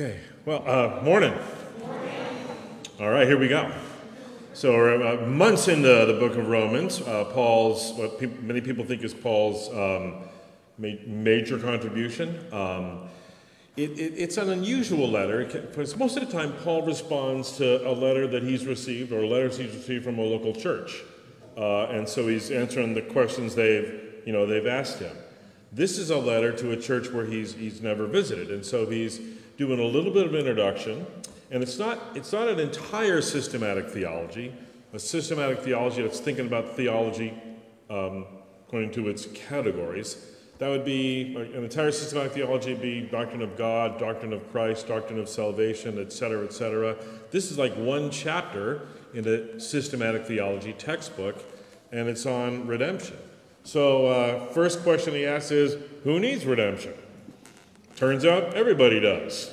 Okay, well, uh, morning. All right, here we go. So we're uh, months into the book of Romans. Uh, Paul's, what peop many people think is Paul's um, ma- major contribution. Um, it, it, it's an unusual letter because most of the time Paul responds to a letter that he's received or letters he's received from a local church. Uh, and so he's answering the questions they've, you know, they've asked him. This is a letter to a church where he's, he's never visited. And so he's doing a little bit of introduction. And it's not, it's not an entire systematic theology, a systematic theology that's thinking about theology um, according to its categories. That would be an entire systematic theology would be doctrine of God, doctrine of Christ, doctrine of salvation, etc., etc. This is like one chapter in a systematic theology textbook, and it's on redemption. So, uh, first question he asks is Who needs redemption? Turns out everybody does.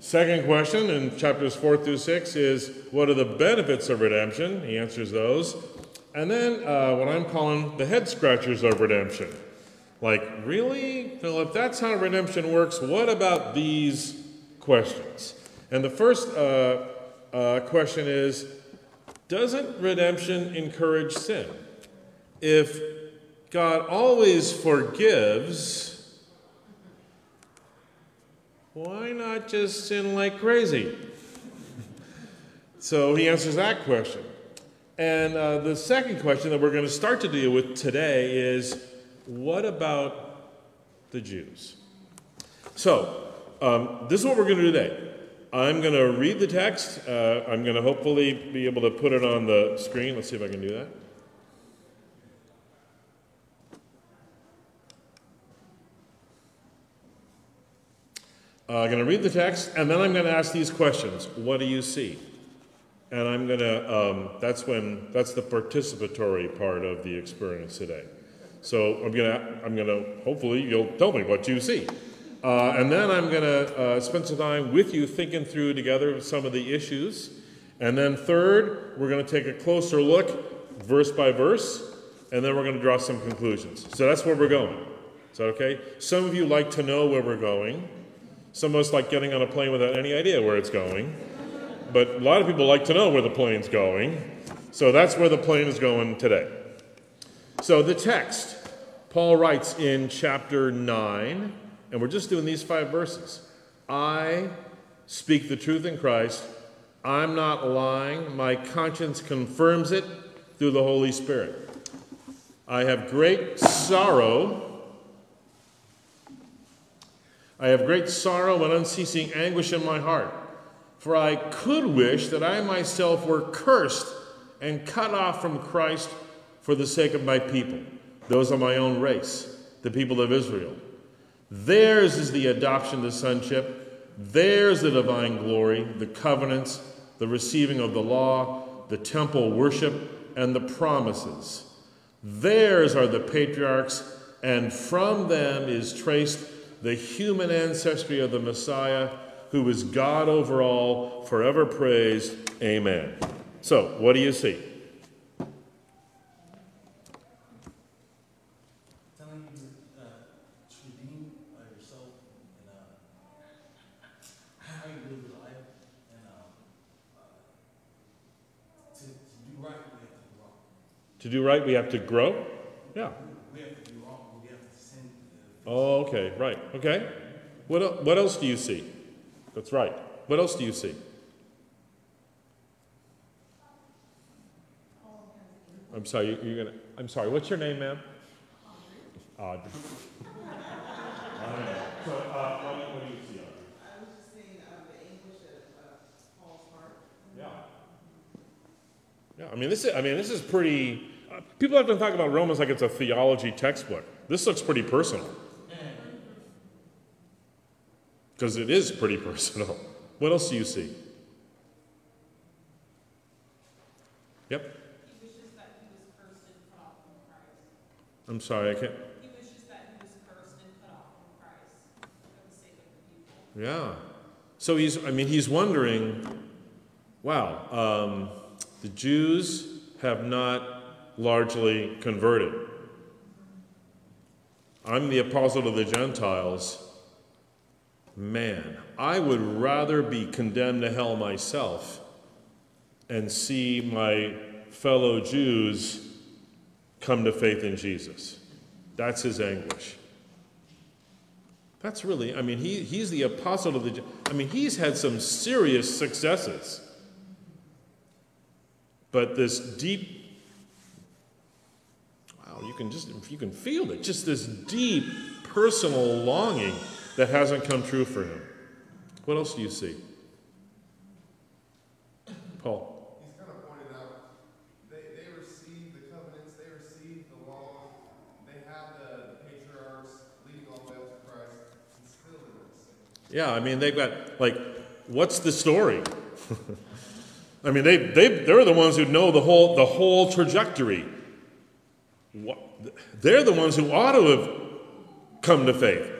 Second question in chapters 4 through 6 is What are the benefits of redemption? He answers those. And then uh, what I'm calling the head scratchers of redemption. Like, really? Well, if that's how redemption works, what about these questions? And the first uh, uh, question is Doesn't redemption encourage sin? If God always forgives, why not just sin like crazy? so he answers that question. And uh, the second question that we're going to start to deal with today is what about the Jews? So, um, this is what we're going to do today. I'm going to read the text. Uh, I'm going to hopefully be able to put it on the screen. Let's see if I can do that. Uh, I'm going to read the text, and then I'm going to ask these questions. What do you see? And I'm going to, um, that's when, that's the participatory part of the experience today. So I'm going to, I'm going to, hopefully you'll tell me what you see. Uh, and then I'm going to uh, spend some time with you thinking through together some of the issues. And then third, we're going to take a closer look, verse by verse, and then we're going to draw some conclusions. So that's where we're going. Is that okay? Some of you like to know where we're going. Of us like getting on a plane without any idea where it's going. But a lot of people like to know where the plane's going. So that's where the plane is going today. So the text, Paul writes in chapter 9, and we're just doing these five verses. I speak the truth in Christ. I'm not lying. My conscience confirms it through the Holy Spirit. I have great sorrow I have great sorrow and unceasing anguish in my heart, for I could wish that I myself were cursed and cut off from Christ for the sake of my people, those of my own race, the people of Israel. Theirs is the adoption to sonship, theirs the divine glory, the covenants, the receiving of the law, the temple worship, and the promises. Theirs are the patriarchs, and from them is traced the human ancestry of the Messiah, who is God over all, forever praised. Amen. So, what do you see? To do right, we have to grow? Yeah. Oh, okay, right. Okay. What, what else do you see? That's right. What else do you see? I'm sorry, you, are gonna. I'm sorry. What's your name, ma'am? Audrey. Audrey. so, uh, what, what, do you see? Audrey? I was just seeing um, the English of uh, Paul's heart. Yeah. Yeah. I mean, this is. I mean, this is pretty. Uh, people have been talking about Romans like it's a theology textbook. This looks pretty personal because it is pretty personal. What else do you see? Yep. I'm sorry, I can't. He wishes that he was cursed and cut off from Christ for the sake of the people. Yeah. So he's, I mean, he's wondering, wow, um, the Jews have not largely converted. I'm the apostle to the Gentiles man, I would rather be condemned to hell myself and see my fellow Jews come to faith in Jesus. That's his anguish. That's really, I mean, he, he's the apostle of the, I mean, he's had some serious successes. But this deep, wow, you can just, you can feel it, just this deep personal longing that hasn't come true for him. What else do you see? Paul. He's kind of pointed out they, they received the covenants, they received the law, they had the, the patriarchs leading all the way to Christ, and still they weren't saved. Yeah, I mean, they've got, like, what's the story? I mean, they, they, they're the ones who know the whole, the whole trajectory. What, they're the ones who ought to have come to faith.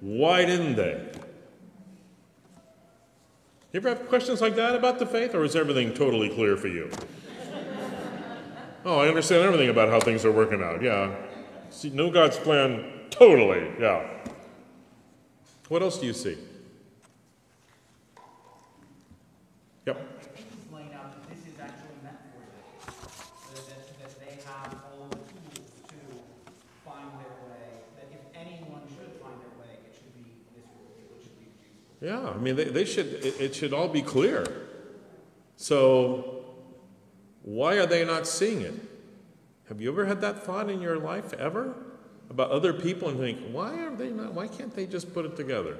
Why didn't they? You ever have questions like that about the faith, or is everything totally clear for you? oh, I understand everything about how things are working out. Yeah. See, know God's plan totally. Yeah. What else do you see? Yep. He's laying out that this is actually meant for them. That, that, that they have all the tools to find their way, that if anyone should find their way, it should be this world, it should be Jesus. Yeah, I mean, they, they should, it, it should all be clear. So, why are they not seeing it? Have you ever had that thought in your life, ever? About other people and think, why are they not, why can't they just put it together?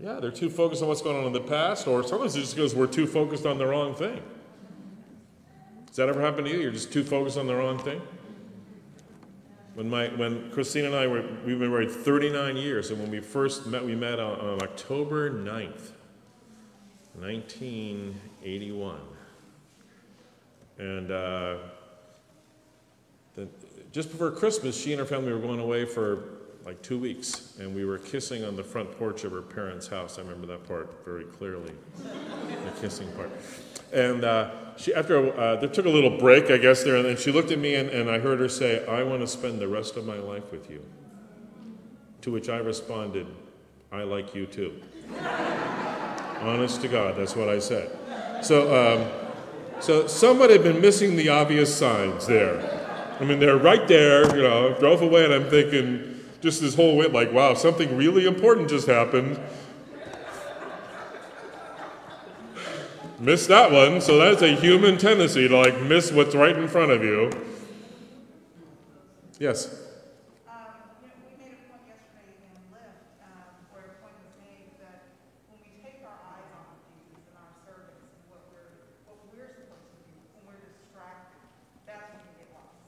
Yeah, they're too focused on what's going on in the past, or sometimes it's just because we're too focused on the wrong thing. That ever happen to you? You're just too focused on the wrong thing? When, my, when Christine and I were, we've been married 39 years, and when we first met, we met on, on October 9th, 1981. And uh, the, just before Christmas, she and her family were going away for like two weeks, and we were kissing on the front porch of her parents' house. I remember that part very clearly, the kissing part. And uh, she, after uh, they took a little break, I guess there, and then she looked at me, and, and I heard her say, "I want to spend the rest of my life with you." To which I responded, "I like you too." Honest to God, that's what I said. So, um, so somebody had been missing the obvious signs there. I mean, they're right there. You know, drove away, and I'm thinking, just this whole way, like, wow, something really important just happened. Missed that one, so that's a human tendency to like miss what's right in front of you. Yes. Um, you know, we made a point yesterday in Lyft, um, where a point was made that when we take our eyes off of Jesus and our service and what we're, what we're supposed to do, when we're distracted, that's when we get lost.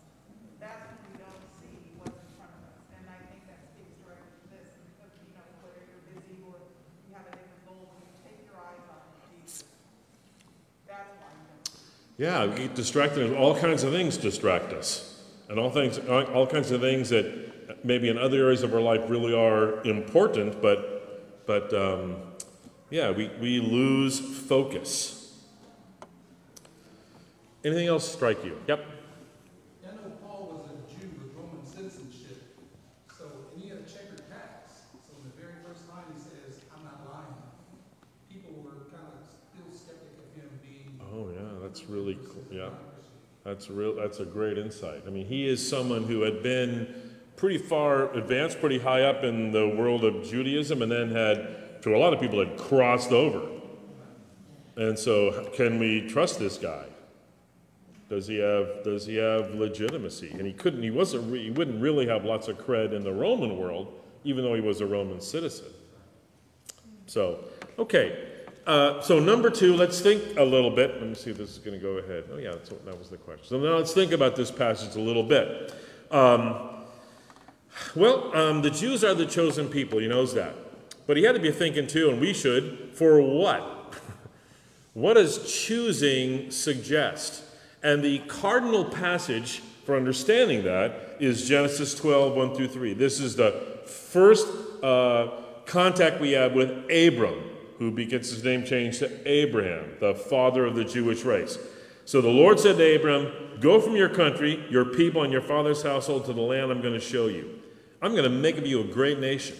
That's when we don't see what's in front of us. And I think that speaks directly to this, because, you know, whether you're busy or you have a different goal, when you take your eyes off of Jesus, that's why you don't. Yeah, get distracted. All kinds of things distract us, and all things, all kinds of things that maybe in other areas of our life really are important, but, but um, yeah, we, we lose focus. Anything else strike you? Yep. Yeah, I know Paul was a Jew with Roman citizenship, so, and he had a checkered past. So the very first line he says, I'm not lying, people were kind of still skeptic of him being. Oh yeah, that's really cool. Yeah, that's real. That's a great insight. I mean, he is someone who had been pretty far advanced, pretty high up in the world of Judaism, and then had, to a lot of people, had crossed over. And so, can we trust this guy? Does he have Does he have legitimacy? And he couldn't. He wasn't. Re, he wouldn't really have lots of cred in the Roman world, even though he was a Roman citizen. So, okay. Uh, so number two, let's think a little bit. Let me see if this is going to go ahead. Oh yeah, what, that was the question. So now let's think about this passage a little bit. Um, well, um, the Jews are the chosen people. He knows that, but he had to be thinking too, and we should. For what? what does choosing suggest? And the cardinal passage for understanding that is Genesis 12, 1 through 3. This is the first uh, contact we have with Abram, who gets his name changed to Abraham, the father of the Jewish race. So the Lord said to Abram, Go from your country, your people, and your father's household to the land I'm going to show you. I'm going to make of you a great nation,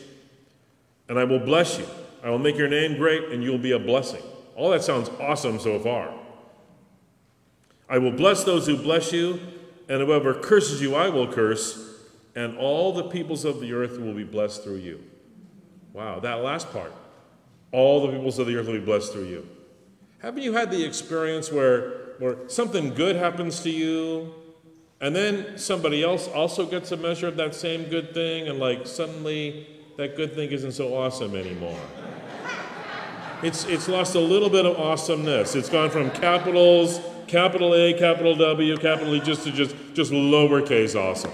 and I will bless you. I will make your name great, and you'll be a blessing. All that sounds awesome so far. I will bless those who bless you, and whoever curses you, I will curse, and all the peoples of the earth will be blessed through you. Wow, that last part. All the peoples of the earth will be blessed through you. Haven't you had the experience where, where something good happens to you, and then somebody else also gets a measure of that same good thing, and like suddenly that good thing isn't so awesome anymore? It's, it's lost a little bit of awesomeness. It's gone from capitals, capital A, capital W, capital E, just to just, just lowercase awesome.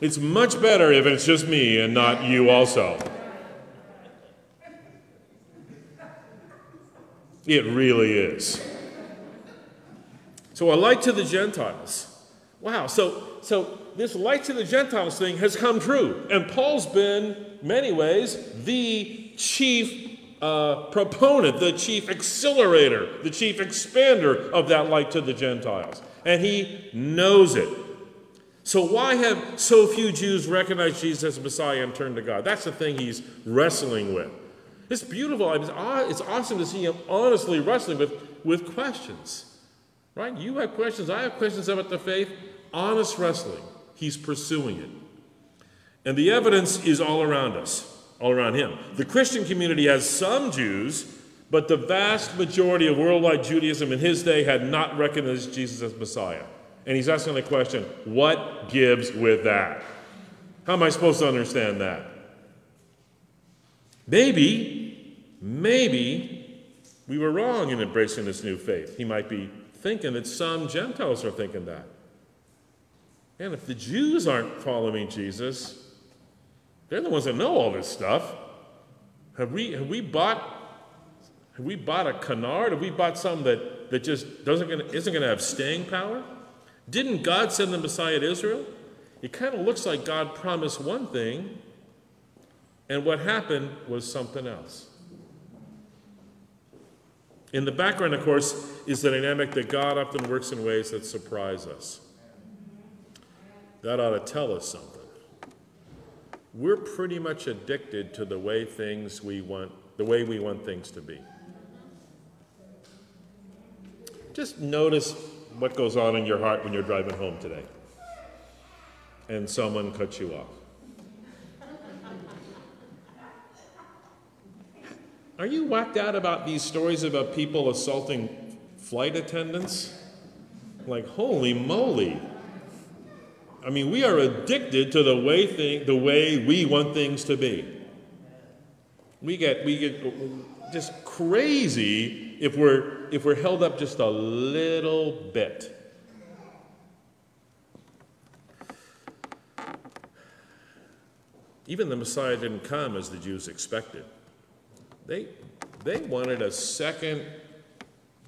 It's much better if it's just me and not you also. It really is. So a light to the Gentiles. Wow, so so this light to the Gentiles thing has come true. And Paul's been, many ways, the chief uh, proponent, the chief accelerator, the chief expander of that light to the Gentiles. And he knows it. So, why have so few Jews recognized Jesus as Messiah and turned to God? That's the thing he's wrestling with. It's beautiful. It's awesome to see him honestly wrestling with, with questions. Right? You have questions. I have questions about the faith. Honest wrestling. He's pursuing it. And the evidence is all around us, all around him. The Christian community has some Jews, but the vast majority of worldwide Judaism in his day had not recognized Jesus as Messiah. And he's asking the question what gives with that? How am I supposed to understand that? Maybe, maybe we were wrong in embracing this new faith. He might be thinking that some Gentiles are thinking that. And if the Jews aren't following Jesus, they're the ones that know all this stuff. Have we, have we bought have we bought a canard? Have we bought something that, that just doesn't gonna, isn't going to have staying power? Didn't God send the Messiah to Israel? It kind of looks like God promised one thing, and what happened was something else. In the background, of course, is the dynamic that God often works in ways that surprise us. That ought to tell us something. We're pretty much addicted to the way things we want, the way we want things to be. Just notice what goes on in your heart when you're driving home today and someone cuts you off. Are you whacked out about these stories about people assaulting flight attendants? Like, holy moly. I mean, we are addicted to the way thing, the way we want things to be. We get we get just crazy if we're if we're held up just a little bit. Even the Messiah didn't come as the Jews expected. They, they wanted a second,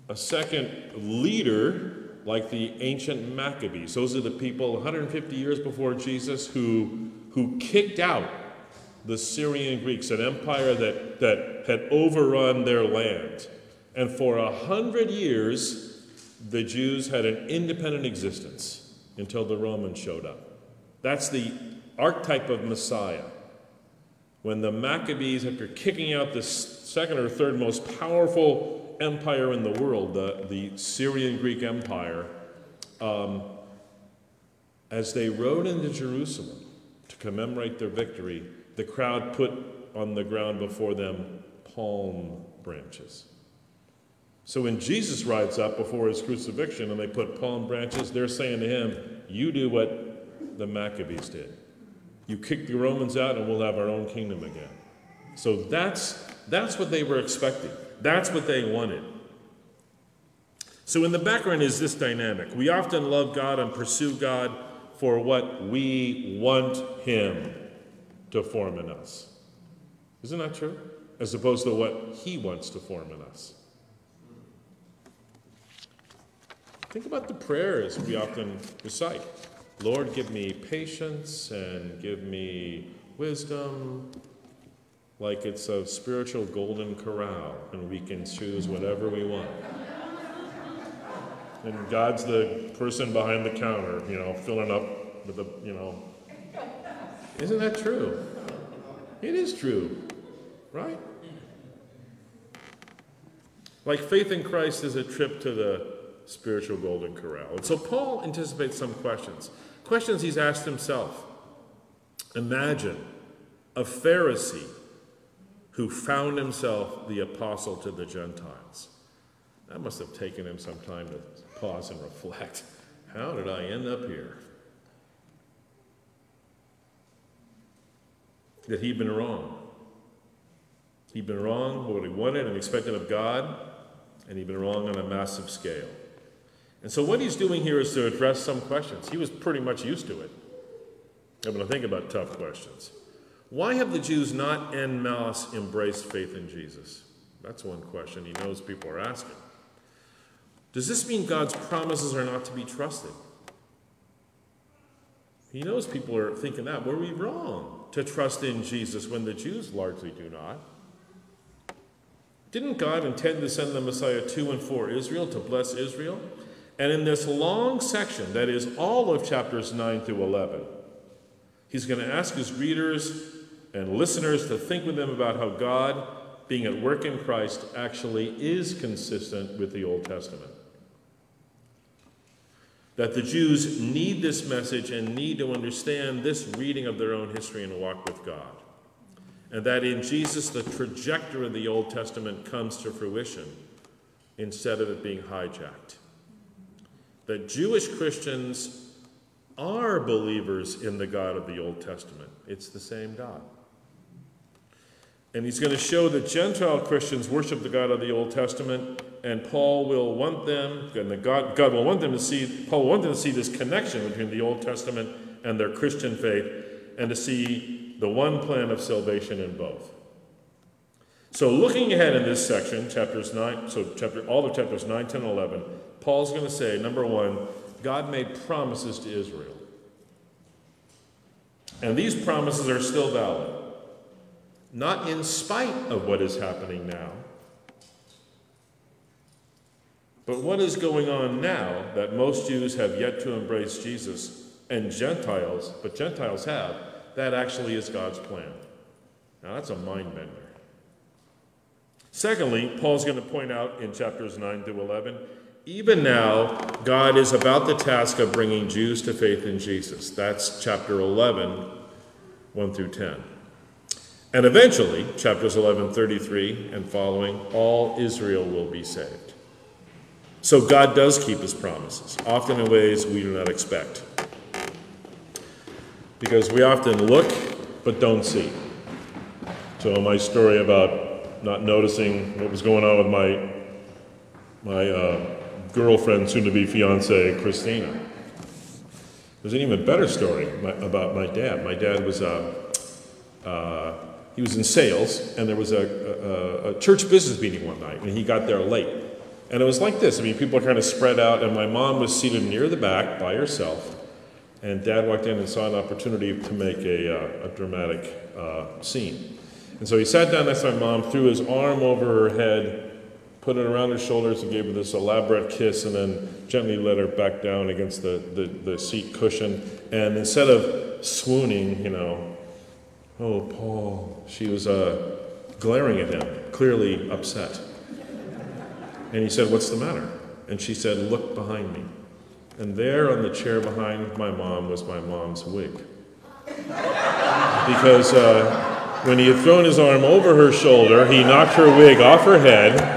a second leader like the ancient Maccabees. Those are the people 150 years before Jesus who, who kicked out the Syrian Greeks, an empire that, that had overrun their land. And for a hundred years, the Jews had an independent existence until the Romans showed up. That's the archetype of Messiah. When the Maccabees, after kicking out the second or third most powerful empire in the world, the, the Syrian Greek Empire, um, as they rode into Jerusalem to commemorate their victory, the crowd put on the ground before them palm branches. So when Jesus rides up before his crucifixion and they put palm branches, they're saying to him, You do what the Maccabees did. You kick the Romans out and we'll have our own kingdom again. So that's, that's what they were expecting. That's what they wanted. So in the background is this dynamic. We often love God and pursue God for what we want Him to form in us. Isn't that true? As opposed to what He wants to form in us. Think about the prayers we often recite. Lord, give me patience and give me wisdom. like it's a spiritual golden corral and we can choose whatever we want. And God's the person behind the counter, you know, filling up with the, you know. Isn't that true? It is true, right? Like faith in Christ is a trip to the spiritual golden corral. And so Paul anticipates some questions. Questions he's asked himself. Imagine a Pharisee who found himself the apostle to the Gentiles. That must have taken him some time to pause and reflect. How did I end up here? That he'd been wrong. He'd been wrong what he wanted and expected of God, and he'd been wrong on a massive scale. And so, what he's doing here is to address some questions. He was pretty much used to it. I'm going to think about tough questions. Why have the Jews not en masse embraced faith in Jesus? That's one question he knows people are asking. Does this mean God's promises are not to be trusted? He knows people are thinking that. Were we wrong to trust in Jesus when the Jews largely do not? Didn't God intend to send the Messiah to and for Israel to bless Israel? And in this long section, that is all of chapters 9 through 11, he's going to ask his readers and listeners to think with them about how God, being at work in Christ, actually is consistent with the Old Testament. That the Jews need this message and need to understand this reading of their own history and walk with God. And that in Jesus, the trajectory of the Old Testament comes to fruition instead of it being hijacked that Jewish Christians are believers in the God of the Old Testament. It's the same God. And he's going to show that Gentile Christians worship the God of the Old Testament, and Paul will want them, and God, God will want them to see, Paul will want them to see this connection between the Old Testament and their Christian faith, and to see the one plan of salvation in both. So, looking ahead in this section, chapters 9, so chapter, all of chapters 9, 10, 11, Paul's going to say number one, God made promises to Israel. And these promises are still valid. Not in spite of what is happening now, but what is going on now that most Jews have yet to embrace Jesus and Gentiles, but Gentiles have, that actually is God's plan. Now that's a mind bender. Secondly, Paul's going to point out in chapters 9 to 11 even now, God is about the task of bringing Jews to faith in Jesus. That's chapter 11, 1 through 10. And eventually, chapters 11, 33 and following, all Israel will be saved. So God does keep his promises, often in ways we do not expect. Because we often look but don't see. So, my story about not noticing what was going on with my, my uh, girlfriend, soon to be fiance, Christina. There's an even better story about my dad. My dad was uh, uh, he was in sales, and there was a, a, a, church business meeting one night, and he got there late. And it was like this. I mean, people are kind of spread out, and my mom was seated near the back by herself. And dad walked in and saw an opportunity to make a, uh, a dramatic uh, scene. And so he sat down next to my mom, threw his arm over her head, put it around her shoulders and gave her this elaborate kiss, and then gently let her back down against the, the, the seat cushion. And instead of swooning, you know, oh, Paul, she was uh, glaring at him, clearly upset. And he said, What's the matter? And she said, Look behind me. And there on the chair behind my mom was my mom's wig. because uh, when he had thrown his arm over her shoulder, he knocked her wig off her head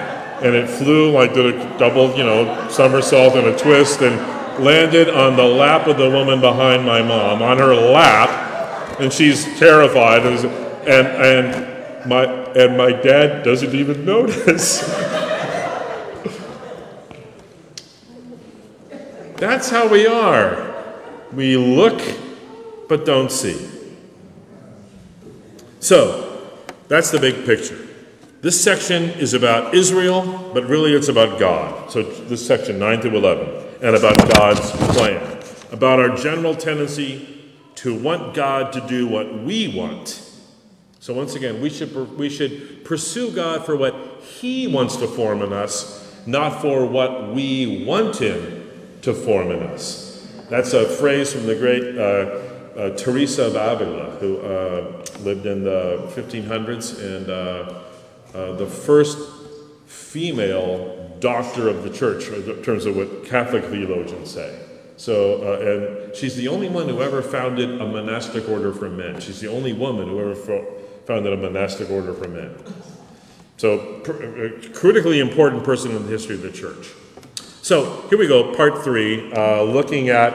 and it flew like did a double, you know, somersault and a twist and landed on the lap of the woman behind my mom, on her lap, and she's terrified, and and my and my dad doesn't even notice. That's how we are. We look but don't see. So, that's the big picture. This section is about Israel, but really it's about God. So this section, 9 through 11, and about God's plan, about our general tendency to want God to do what we want So once again, we should, we should pursue God for what He wants to form in us, not for what we want Him to form in us. That's a phrase from the great uh, uh, Teresa of Avila, who uh, lived in the 1500s and uh, uh, the first female doctor of the church, in terms of what Catholic theologians say. So, uh, and she's the only one who ever founded a monastic order for men. She's the only woman who ever fo- founded a monastic order for men. So, pr- a critically important person in the history of the church. So, here we go, part three, uh, looking at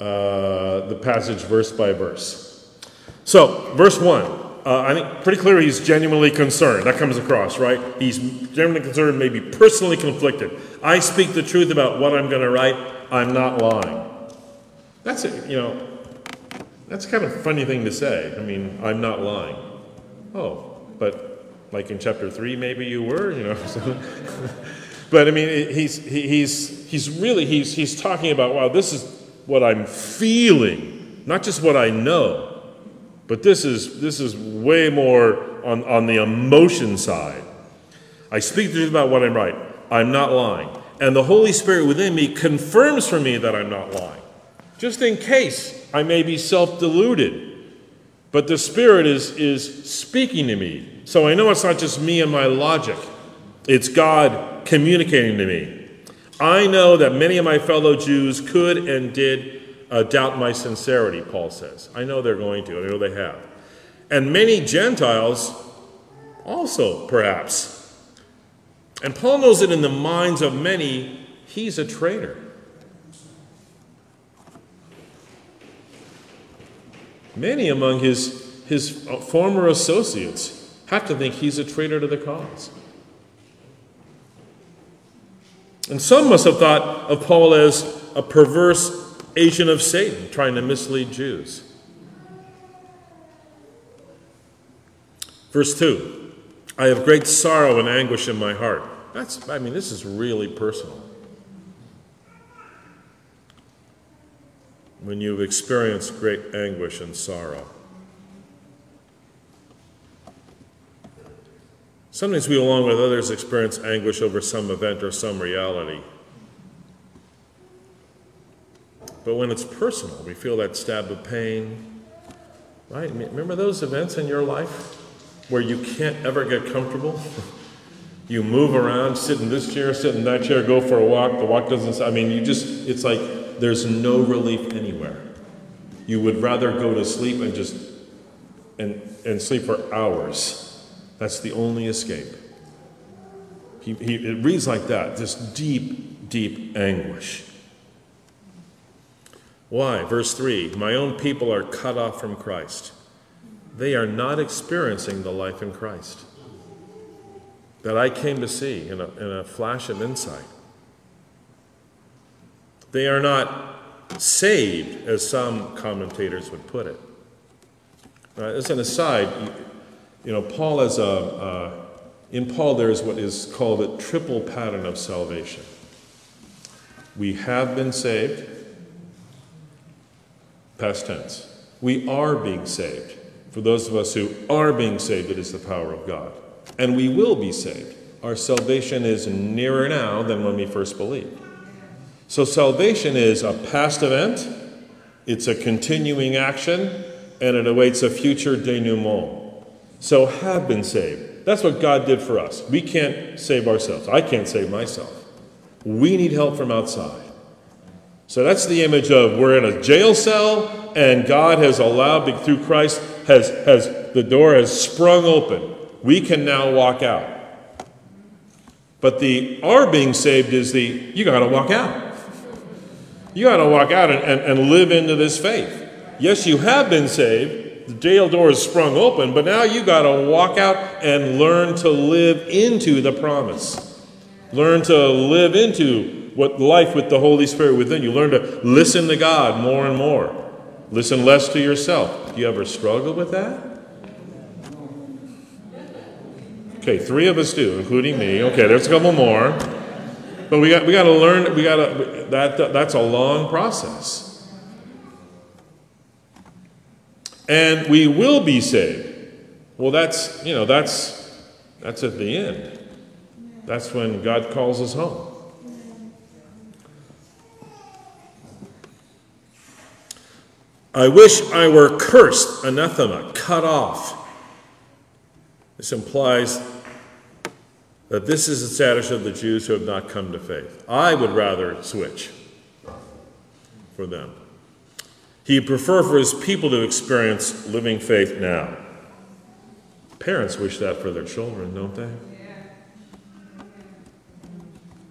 uh, the passage verse by verse. So, verse one, uh, I think pretty clear he's genuinely concerned. That comes across, right? He's genuinely concerned, maybe personally conflicted. I speak the truth about what I'm going to write. I'm not lying. That's it, you know. That's kind of a funny thing to say. I mean, I'm not lying. Oh, but like in chapter three, maybe you were, you know. So. but I mean, he's he's he's really he's he's talking about wow, this is what I'm feeling, not just what I know. But this is this is way more on, on the emotion side. I speak the truth about what I'm right. I'm not lying. And the Holy Spirit within me confirms for me that I'm not lying. Just in case I may be self-deluded. But the Spirit is, is speaking to me. So I know it's not just me and my logic. It's God communicating to me. I know that many of my fellow Jews could and did uh, doubt my sincerity, Paul says. I know they're going to, I know they have. And many Gentiles also, perhaps. And Paul knows that in the minds of many, he's a traitor. Many among his, his former associates have to think he's a traitor to the cause. And some must have thought of Paul as a perverse agent of Satan trying to mislead Jews. Verse 2 I have great sorrow and anguish in my heart. That's, I mean, this is really personal. When you've experienced great anguish and sorrow. Sometimes we, along with others, experience anguish over some event or some reality. But when it's personal, we feel that stab of pain. Right? Remember those events in your life where you can't ever get comfortable? you move around, sit in this chair, sit in that chair, go for a walk. The walk doesn't, I mean, you just, it's like there's no relief anywhere. You would rather go to sleep and just, and, and sleep for hours. That's the only escape. He, he, it reads like that this deep, deep anguish. Why? Verse 3 My own people are cut off from Christ. They are not experiencing the life in Christ that I came to see in a, in a flash of insight. They are not saved, as some commentators would put it. As an aside, you, know, Paul has a, uh, in Paul there is what is called a triple pattern of salvation. We have been saved, past tense. We are being saved. For those of us who are being saved, it is the power of God. And we will be saved. Our salvation is nearer now than when we first believed. So, salvation is a past event, it's a continuing action, and it awaits a future denouement. So, have been saved. That's what God did for us. We can't save ourselves. I can't save myself. We need help from outside. So that's the image of we're in a jail cell and God has allowed through Christ has has the door has sprung open. We can now walk out. But the our being saved is the you gotta walk out. You gotta walk out and, and, and live into this faith. Yes, you have been saved. The jail door is sprung open, but now you gotta walk out and learn to live into the promise. Learn to live into what life with the Holy Spirit within you. Learn to listen to God more and more. Listen less to yourself. Do you ever struggle with that? Okay, three of us do, including me. Okay, there's a couple more. But we got we got to learn. We got to that that's a long process. and we will be saved. Well, that's, you know, that's, that's at the end. That's when God calls us home. I wish I were cursed, anathema, cut off. This implies that this is the status of the Jews who have not come to faith. I would rather switch for them. He'd prefer for his people to experience living faith now. Parents wish that for their children, don't they?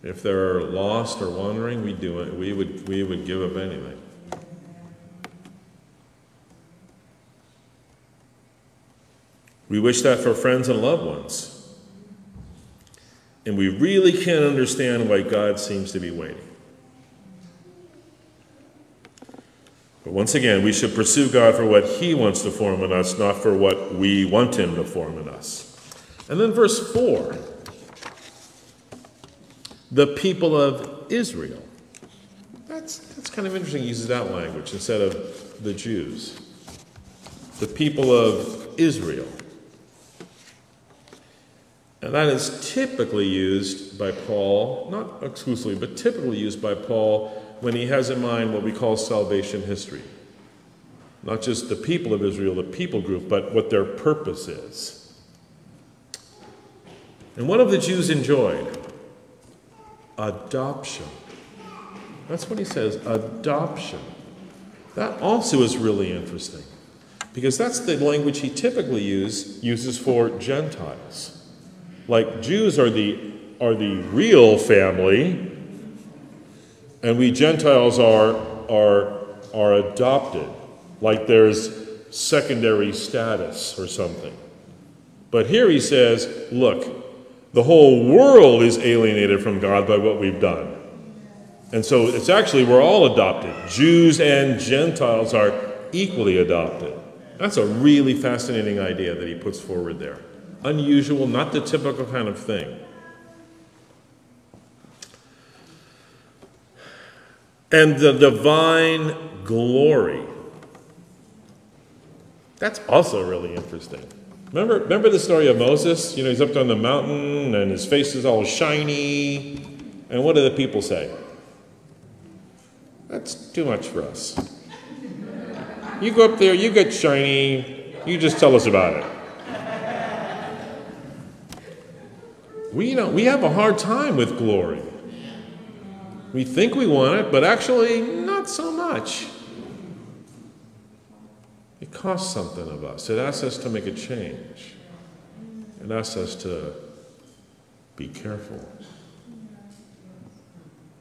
If they're lost or wandering, we do it. We would, we would give up anything. We wish that for friends and loved ones. And we really can't understand why God seems to be waiting. But once again, we should pursue God for what He wants to form in us, not for what we want Him to form in us. And then verse 4 the people of Israel. That's, that's kind of interesting, he uses that language instead of the Jews. The people of Israel. And that is typically used by Paul, not exclusively, but typically used by Paul when he has in mind what we call salvation history. Not just the people of Israel, the people group, but what their purpose is. And what have the Jews enjoyed? Adoption. That's what he says adoption. That also is really interesting because that's the language he typically use, uses for Gentiles. Like Jews are the, are the real family, and we Gentiles are, are, are adopted, like there's secondary status or something. But here he says, look, the whole world is alienated from God by what we've done. And so it's actually, we're all adopted. Jews and Gentiles are equally adopted. That's a really fascinating idea that he puts forward there unusual, not the typical kind of thing. And the divine glory. That's also really interesting. Remember, remember the story of Moses? You know, he's up on the mountain and his face is all shiny. And what do the people say? That's too much for us. You go up there, you get shiny, you just tell us about it. We, you know, we have a hard time with glory. We think we want it, but actually, not so much. It costs something of us. It asks us to make a change. It asks us to be careful.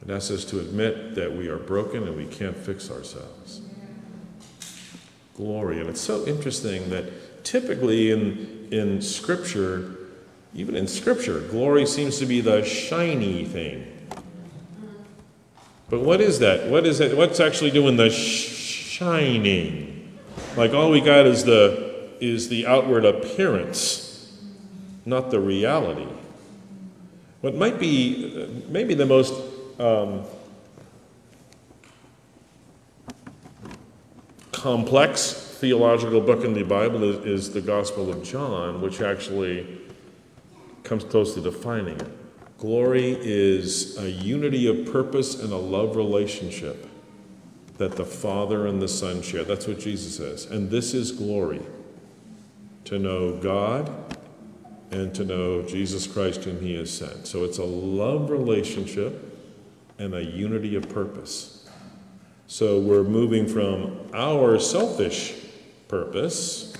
It asks us to admit that we are broken and we can't fix ourselves. Glory. And it's so interesting that typically in, in Scripture, even in Scripture, glory seems to be the shiny thing. But what is that? What is it? What's actually doing the shining? Like all we got is the is the outward appearance, not the reality. What might be maybe the most um, complex theological book in the Bible is, is the Gospel of John, which actually comes close to defining it. Glory is a unity of purpose and a love relationship that the Father and the Son share. That's what Jesus says. And this is glory to know God and to know Jesus Christ, whom He has sent. So it's a love relationship and a unity of purpose. So we're moving from our selfish purpose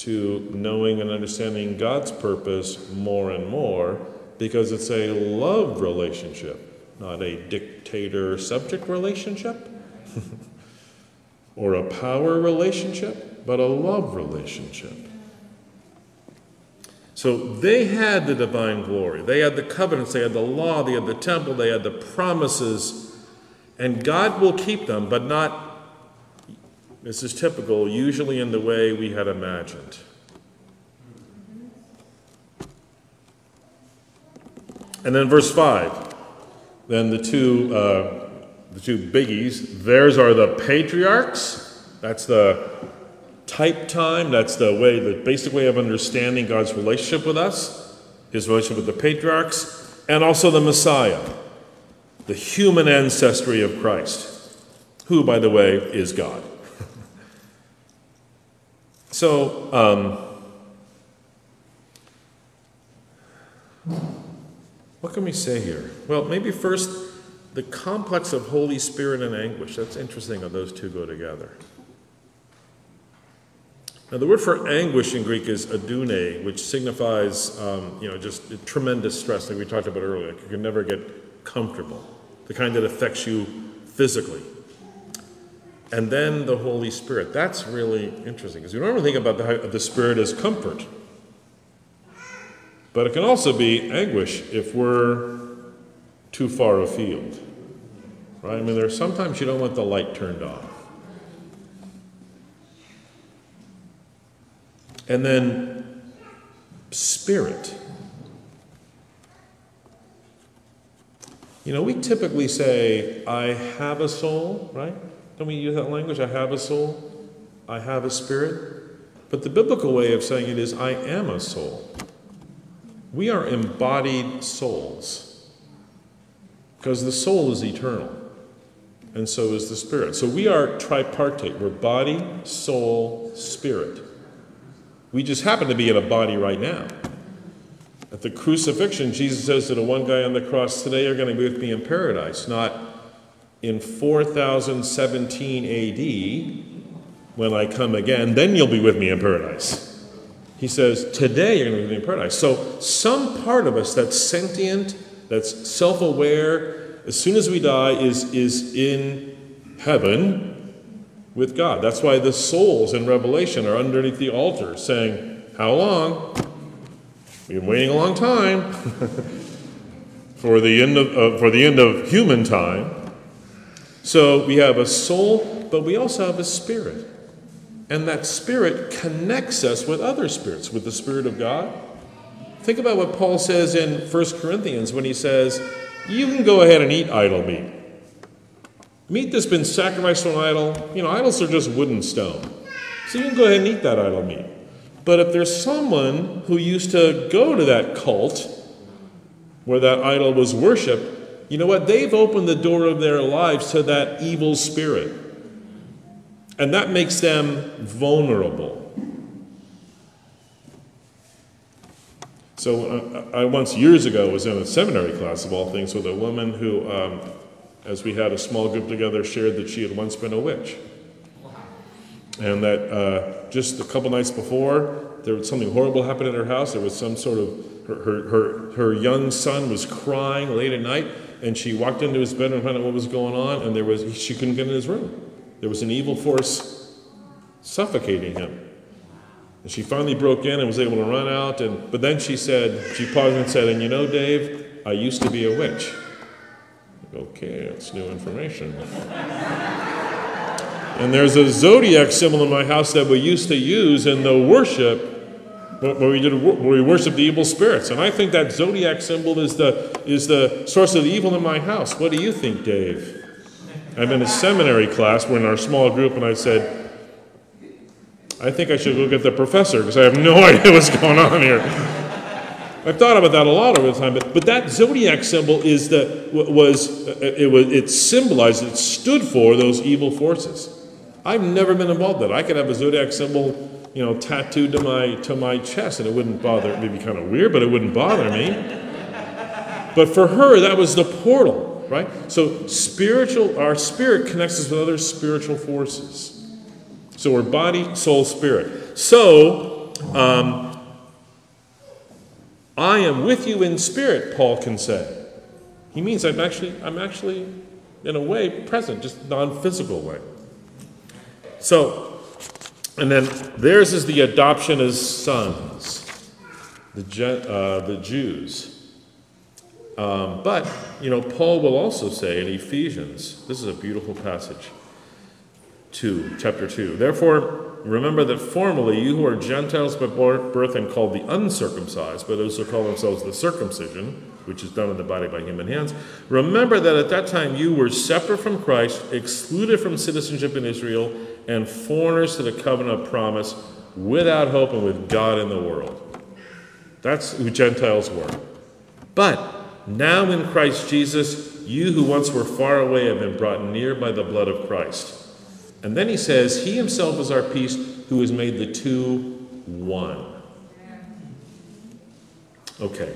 to knowing and understanding God's purpose more and more because it's a love relationship, not a dictator subject relationship or a power relationship, but a love relationship. So they had the divine glory. They had the covenants, they had the law, they had the temple, they had the promises, and God will keep them, but not this is typical, usually in the way we had imagined. And then verse 5. Then the two, uh, the two biggies, theirs are the patriarchs. That's the, type time, that's the way, the basic way of understanding God's relationship with us, his relationship with the patriarchs, and also the Messiah, the human ancestry of Christ, who, by the way, is God. So, um, what can we say here? Well, maybe first, the complex of Holy Spirit and anguish. That's interesting how those two go together. Now, the word for anguish in Greek is adune, which signifies, um, you know, just tremendous stress, like we talked about earlier. You can never get comfortable, the kind that affects you physically. And then the Holy Spirit. That's really interesting because we normally think about the, the Spirit as comfort. But it can also be anguish if we're too far afield. Right? I mean, there's sometimes you don't want the light turned off. And then spirit. You know, we typically say, I have a soul, right? Don't we use that language? I have a soul, I have a spirit. But the biblical way of saying it is, I am a soul. We are embodied souls because the soul is eternal, and so is the spirit. So we are tripartite. We're body, soul, spirit. We just happen to be in a body right now. At the crucifixion, Jesus says to the one guy on the cross, Today you're going to be with me in paradise, not in 4017 AD when I come again, then you'll be with me in paradise. He says, Today you're going to be in paradise. So, some part of us that's sentient, that's self aware, as soon as we die, is, is in heaven with God. That's why the souls in Revelation are underneath the altar saying, How long? We've been waiting a long time for, the end of, uh, for the end of human time. So we have a soul, but we also have a spirit. And that spirit connects us with other spirits, with the Spirit of God. Think about what Paul says in 1 Corinthians when he says, You can go ahead and eat idol meat. Meat that's been sacrificed to an idol, you know, idols are just wood and stone. So you can go ahead and eat that idol meat. But if there's someone who used to go to that cult where that idol was worshiped, you know what? They've opened the door of their lives to that evil spirit. And that makes them vulnerable. So, uh, I once years ago was in a seminary class of all things with a woman who um, as we had a small group together, shared that she had once been a witch. And that uh, just a couple nights before, there was something horrible happened in her house. There was some sort of, her, her, her, her young son was crying late at night, and she walked into his bedroom and found out what was going on, and there was, she couldn't get in his room. There was an evil force suffocating him. And she finally broke in and was able to run out, and, but then she said, she paused and said, and you know, Dave, I used to be a witch. Okay, that's new information. and there's a zodiac symbol in my house that we used to use in the worship where we did where we worship the evil spirits. And I think that zodiac symbol is the is the source of the evil in my house. What do you think, Dave? I'm in a seminary class. We're in our small group, and I said, I think I should go get the professor because I have no idea what's going on here. I've thought about that a lot over the time, but, but that zodiac symbol is the was uh, it was it symbolized it stood for those evil forces. I've never been involved in that. I could have a zodiac symbol, you know, tattooed to my to my chest, and it wouldn't bother. It'd be kind of weird, but it wouldn't bother me. But for her, that was the portal, right? So spiritual, our spirit connects us with other spiritual forces. So we're body, soul, spirit. So. Um, I am with you in spirit, Paul can say. He means I'm actually, I'm actually, in a way, present, just non-physical way. So, and then theirs is the adoption as sons, the, uh, the Jews. Um, but, you know, Paul will also say in Ephesians, this is a beautiful passage, 2, chapter 2. Therefore, Remember that formerly you who are Gentiles by birth and called the uncircumcised, but also call themselves the circumcision, which is done in the body by human hands, remember that at that time you were separate from Christ, excluded from citizenship in Israel, and foreigners to the covenant of promise, without hope and with God in the world. That's who Gentiles were. But now in Christ Jesus, you who once were far away have been brought near by the blood of Christ. And then he says, He himself is our peace, who has made the two one. Okay.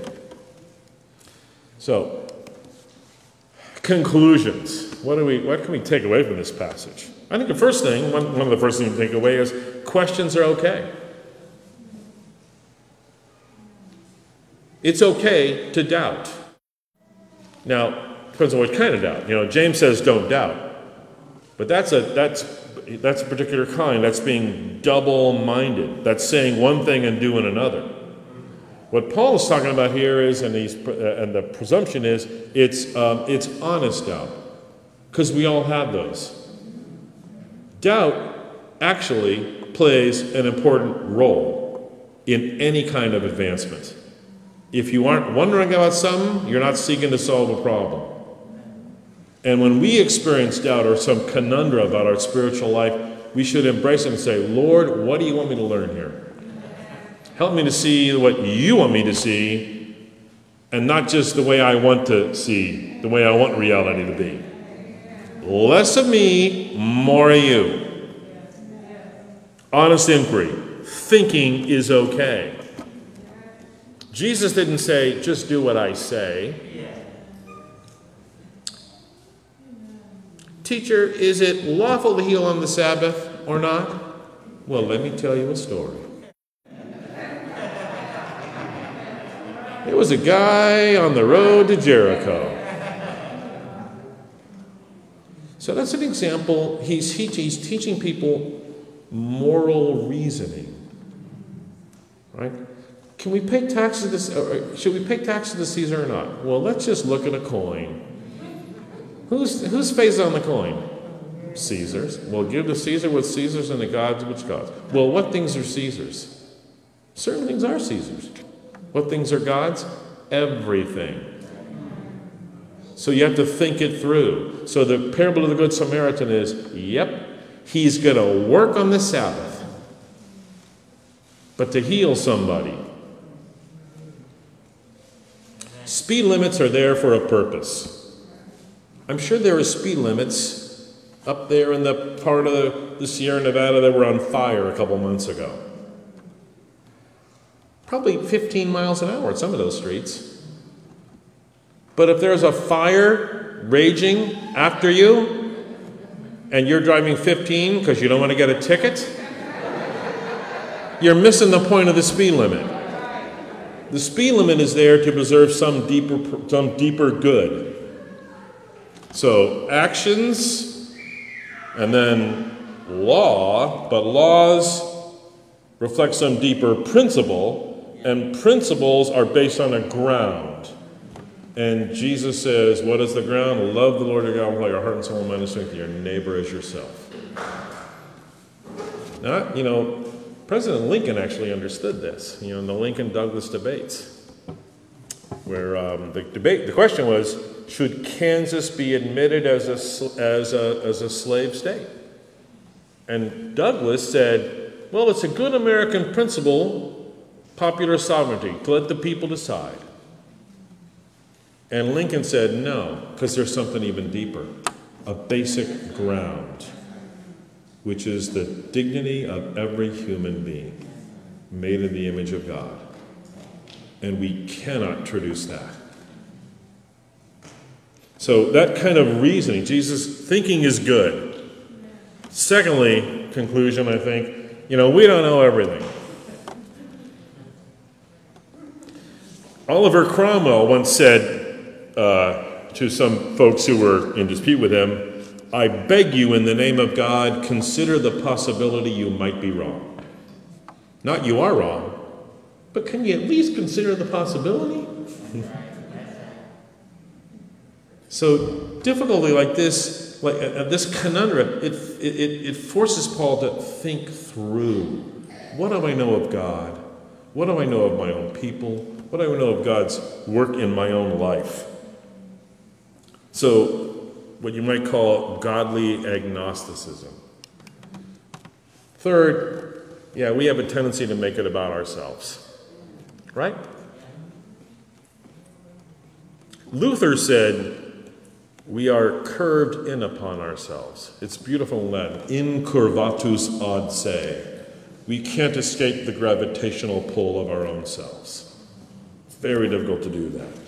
So, conclusions. What, do we, what can we take away from this passage? I think the first thing, one, one of the first things to take away is questions are okay. It's okay to doubt. Now, depends on what kind of doubt. You know, James says don't doubt. But that's a that's that's a particular kind. That's being double-minded. That's saying one thing and doing another. What Paul is talking about here is, and, he's, uh, and the presumption is, it's um, it's honest doubt, because we all have those. Doubt actually plays an important role in any kind of advancement. If you aren't wondering about something, you're not seeking to solve a problem. And when we experience doubt or some conundrum about our spiritual life, we should embrace it and say, Lord, what do you want me to learn here? Help me to see what you want me to see, and not just the way I want to see, the way I want reality to be. Less of me, more of you. Honest inquiry. Thinking is okay. Jesus didn't say, just do what I say. Teacher, is it lawful to heal on the Sabbath or not? Well, let me tell you a story. There was a guy on the road to Jericho. So that's an example. He's, he's teaching people moral reasoning. Right? Can we pay taxes to, should we pay taxes to Caesar or not? Well, let's just look at a coin. Who's, whose face on the coin? Caesar's. Well, give to Caesar what Caesar's and the gods which gods. Well, what things are Caesar's? Certain things are Caesar's. What things are God's? Everything. So you have to think it through. So the parable of the Good Samaritan is yep, he's going to work on the Sabbath, but to heal somebody. Speed limits are there for a purpose. I'm sure there are speed limits up there in the part of the Sierra Nevada that were on fire a couple months ago. Probably 15 miles an hour at some of those streets. But if there's a fire raging after you and you're driving 15 because you don't want to get a ticket, you're missing the point of the speed limit. The speed limit is there to preserve some deeper, some deeper good. So, actions and then law, but laws reflect some deeper principle, and principles are based on a ground. And Jesus says, What is the ground? Love the Lord your God with all your heart and soul and mind and strength, your neighbor as yourself. Now, you know, President Lincoln actually understood this, you know, in the Lincoln Douglas debates, where um, the debate, the question was, should Kansas be admitted as a, as a, as a slave state? And Douglas said, well, it's a good American principle, popular sovereignty, to let the people decide. And Lincoln said, no, because there's something even deeper a basic ground, which is the dignity of every human being made in the image of God. And we cannot traduce that. So, that kind of reasoning, Jesus thinking is good. Secondly, conclusion, I think, you know, we don't know everything. Oliver Cromwell once said uh, to some folks who were in dispute with him, I beg you, in the name of God, consider the possibility you might be wrong. Not you are wrong, but can you at least consider the possibility? So difficulty like this, like uh, this conundrum, it, it, it forces Paul to think through. What do I know of God? What do I know of my own people? What do I know of God's work in my own life? So, what you might call godly agnosticism. Third, yeah, we have a tendency to make it about ourselves. Right? Luther said, we are curved in upon ourselves. It's beautiful in Latin. Incurvatus ad se. We can't escape the gravitational pull of our own selves. Very difficult to do that.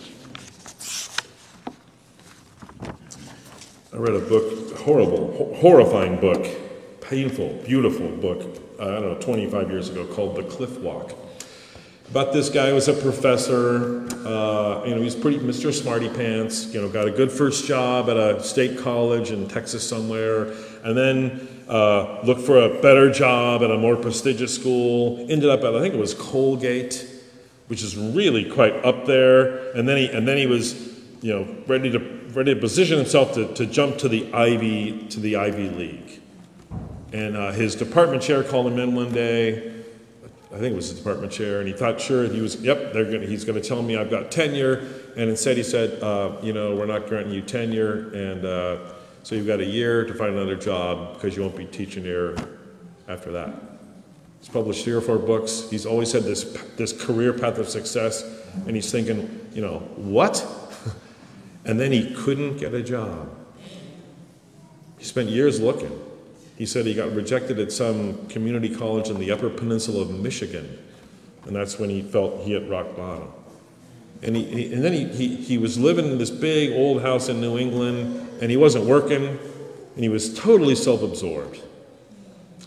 I read a book, horrible, ho- horrifying book, painful, beautiful book, uh, I don't know, 25 years ago called The Cliff Walk. But this guy was a professor, uh, you know, he's pretty Mr. Smarty Pants, you know, got a good first job at a state college in Texas somewhere, and then uh, looked for a better job at a more prestigious school. Ended up at, I think it was Colgate, which is really quite up there. And then he, and then he was, you know, ready to, ready to position himself to, to jump to the Ivy, to the Ivy League. And uh, his department chair called him in one day. I think it was his department chair, and he thought, sure, he was, yep, they're gonna, he's going to tell me I've got tenure. And instead, he said, uh, you know, we're not granting you tenure, and uh, so you've got a year to find another job because you won't be teaching here after that. He's published three or four books. He's always had this this career path of success, and he's thinking, you know, what? And then he couldn't get a job. He spent years looking. He said he got rejected at some community college in the Upper Peninsula of Michigan, and that's when he felt he hit rock bottom. And, he, and then he, he, he was living in this big old house in New England, and he wasn't working, and he was totally self absorbed.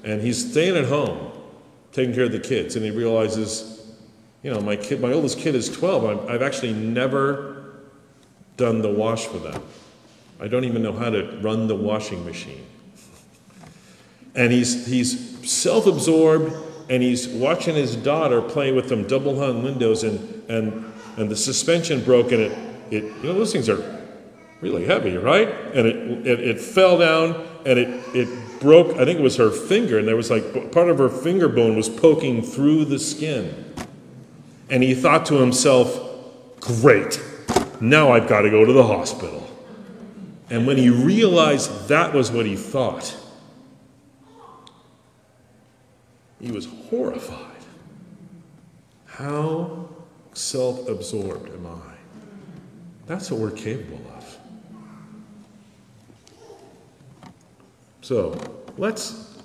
And he's staying at home, taking care of the kids, and he realizes, you know, my kid, my oldest kid is 12. I've, I've actually never done the wash for them. I don't even know how to run the washing machine. And he's, he's self absorbed and he's watching his daughter play with them double hung windows and, and, and the suspension broke and it, it, you know, those things are really heavy, right? And it, it, it fell down and it, it broke, I think it was her finger, and there was like part of her finger bone was poking through the skin. And he thought to himself, great, now I've got to go to the hospital. And when he realized that was what he thought, he was horrified. How self absorbed am I? That's what we're capable of. So let's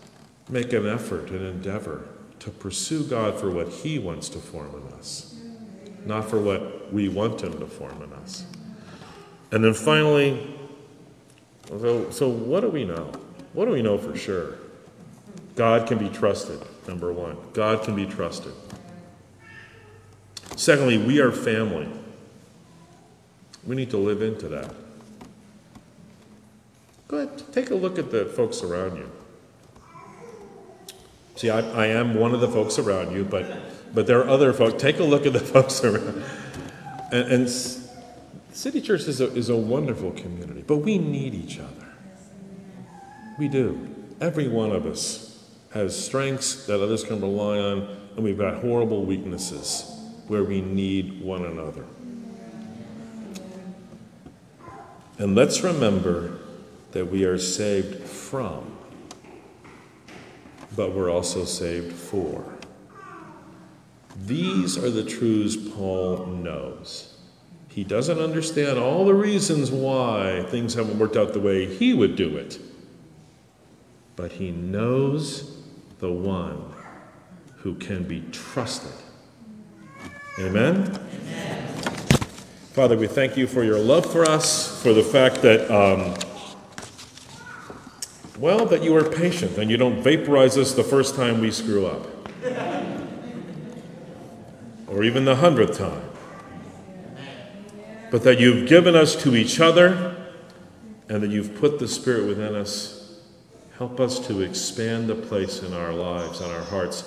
make an effort, an endeavor to pursue God for what He wants to form in us, not for what we want Him to form in us. And then finally, so, so what do we know? What do we know for sure? God can be trusted, number one. God can be trusted. Secondly, we are family. We need to live into that. Go ahead, take a look at the folks around you. See, I, I am one of the folks around you, but, but there are other folks. Take a look at the folks around. And, and City Church is a, is a wonderful community, but we need each other. We do. Every one of us has strengths that others can rely on, and we've got horrible weaknesses where we need one another. And let's remember that we are saved from, but we're also saved for. These are the truths Paul knows. He doesn't understand all the reasons why things haven't worked out the way he would do it, but he knows the one who can be trusted. Amen? Father, we thank you for your love for us, for the fact that, um, well, that you are patient and you don't vaporize us the first time we screw up, or even the hundredth time, but that you've given us to each other and that you've put the Spirit within us. Help us to expand the place in our lives and our hearts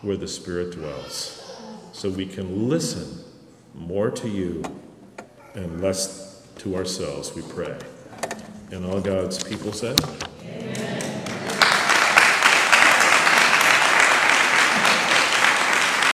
where the Spirit dwells, so we can listen more to you and less to ourselves, we pray. And all God's people said,